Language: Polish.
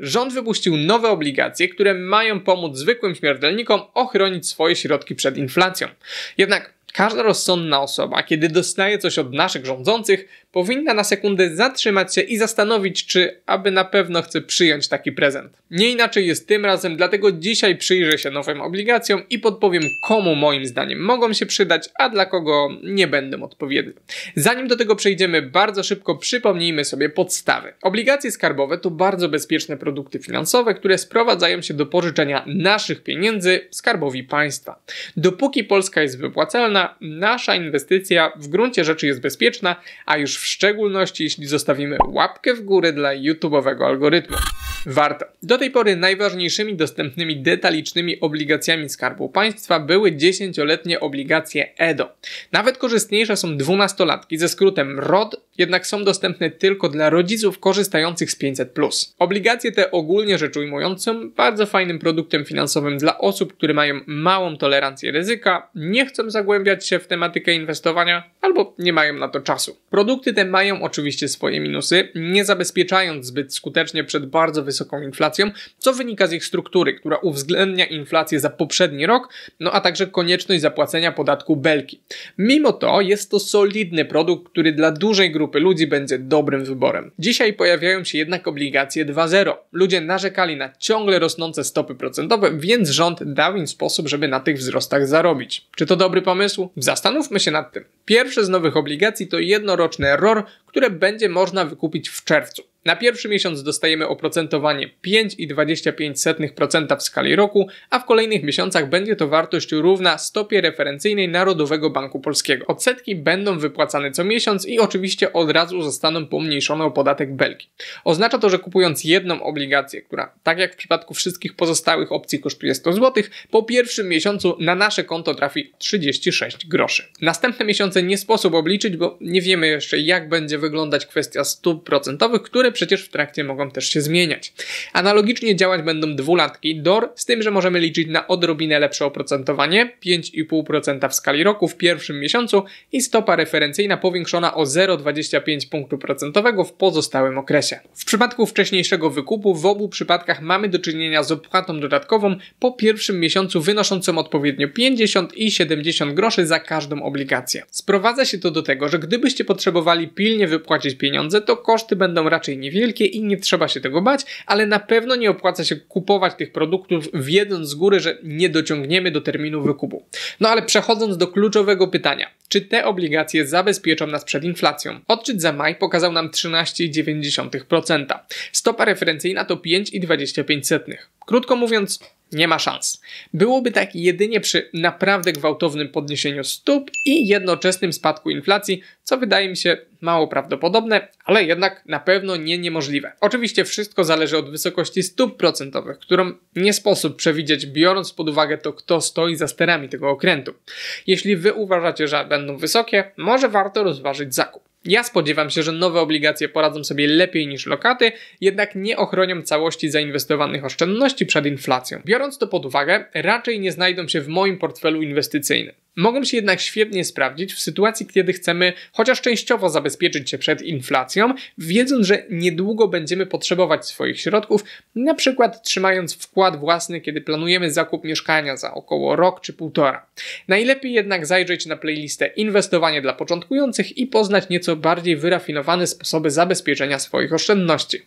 rząd wypuścił nowe obligacje, które mają pomóc zwykłym śmiertelnikom ochronić swoje środki przed inflacją. Jednak każda rozsądna osoba, kiedy dostaje coś od naszych rządzących, powinna na sekundę zatrzymać się i zastanowić, czy aby na pewno chce przyjąć taki prezent. Nie inaczej jest tym razem, dlatego dzisiaj przyjrzę się nowym obligacjom i podpowiem, komu moim zdaniem mogą się przydać, a dla kogo nie będę odpowiedni. Zanim do tego przejdziemy, bardzo szybko przypomnijmy sobie podstawy. Obligacje skarbowe to bardzo bezpieczne produkty finansowe, które sprowadzają się do pożyczenia naszych pieniędzy skarbowi państwa. Dopóki Polska jest wypłacalna, nasza inwestycja w gruncie rzeczy jest bezpieczna, a już w szczególności jeśli zostawimy łapkę w górę dla YouTube'owego algorytmu. Warto. Do tej pory najważniejszymi dostępnymi detalicznymi obligacjami Skarbu Państwa były 10-letnie obligacje EDO. Nawet korzystniejsze są 12-latki ze skrótem ROD, jednak są dostępne tylko dla rodziców korzystających z 500+. Obligacje te ogólnie rzecz ujmując są bardzo fajnym produktem finansowym dla osób, które mają małą tolerancję ryzyka, nie chcą zagłębiać się w tematykę inwestowania albo nie mają na to czasu. Produkty te mają oczywiście swoje minusy, nie zabezpieczając zbyt skutecznie przed bardzo wysoką inflacją, co wynika z ich struktury, która uwzględnia inflację za poprzedni rok, no a także konieczność zapłacenia podatku belki. Mimo to jest to solidny produkt, który dla dużej grupy ludzi będzie dobrym wyborem. Dzisiaj pojawiają się jednak obligacje 2.0. Ludzie narzekali na ciągle rosnące stopy procentowe, więc rząd dał im sposób, żeby na tych wzrostach zarobić. Czy to dobry pomysł? Zastanówmy się nad tym. Pierwsze z nowych obligacji to jednoroczne террор, które będzie można wykupić w czerwcu. Na pierwszy miesiąc dostajemy oprocentowanie 5,25% w skali roku, a w kolejnych miesiącach będzie to wartość równa stopie referencyjnej Narodowego Banku Polskiego. Odsetki będą wypłacane co miesiąc i oczywiście od razu zostaną pomniejszone o podatek belki. Oznacza to, że kupując jedną obligację, która tak jak w przypadku wszystkich pozostałych opcji kosztuje 100 zł, po pierwszym miesiącu na nasze konto trafi 36 groszy. Następne miesiące nie sposób obliczyć, bo nie wiemy jeszcze jak będzie wyglądać kwestia stóp procentowych, które przecież w trakcie mogą też się zmieniać. Analogicznie działać będą dwulatki DOR, z tym, że możemy liczyć na odrobinę lepsze oprocentowanie 5,5% w skali roku w pierwszym miesiącu i stopa referencyjna powiększona o 0,25 punktu procentowego w pozostałym okresie. W przypadku wcześniejszego wykupu w obu przypadkach mamy do czynienia z opłatą dodatkową po pierwszym miesiącu wynoszącą odpowiednio 50 i 70 groszy za każdą obligację. Sprowadza się to do tego, że gdybyście potrzebowali pilnie wypłacić pieniądze, to koszty będą raczej niewielkie i nie trzeba się tego bać, ale na pewno nie opłaca się kupować tych produktów wiedząc z góry, że nie dociągniemy do terminu wykupu. No ale przechodząc do kluczowego pytania, czy te obligacje zabezpieczą nas przed inflacją? Odczyt za maj pokazał nam 13,9%. Stopa referencyjna to 5,25%. Krótko mówiąc, nie ma szans. Byłoby tak jedynie przy naprawdę gwałtownym podniesieniu stóp i jednoczesnym spadku inflacji, co wydaje mi się mało prawdopodobne, ale jednak na pewno nie niemożliwe. Oczywiście wszystko zależy od wysokości stóp procentowych, którą nie sposób przewidzieć, biorąc pod uwagę to, kto stoi za sterami tego okrętu. Jeśli wy uważacie, że będą wysokie, może warto rozważyć zakup. Ja spodziewam się, że nowe obligacje poradzą sobie lepiej niż lokaty, jednak nie ochronią całości zainwestowanych oszczędności przed inflacją. Biorąc to pod uwagę, raczej nie znajdą się w moim portfelu inwestycyjnym. Mogą się jednak świetnie sprawdzić w sytuacji, kiedy chcemy chociaż częściowo zabezpieczyć się przed inflacją, wiedząc, że niedługo będziemy potrzebować swoich środków, na przykład trzymając wkład własny, kiedy planujemy zakup mieszkania za około rok czy półtora. Najlepiej jednak zajrzeć na playlistę Inwestowanie dla początkujących i poznać nieco bardziej wyrafinowane sposoby zabezpieczenia swoich oszczędności.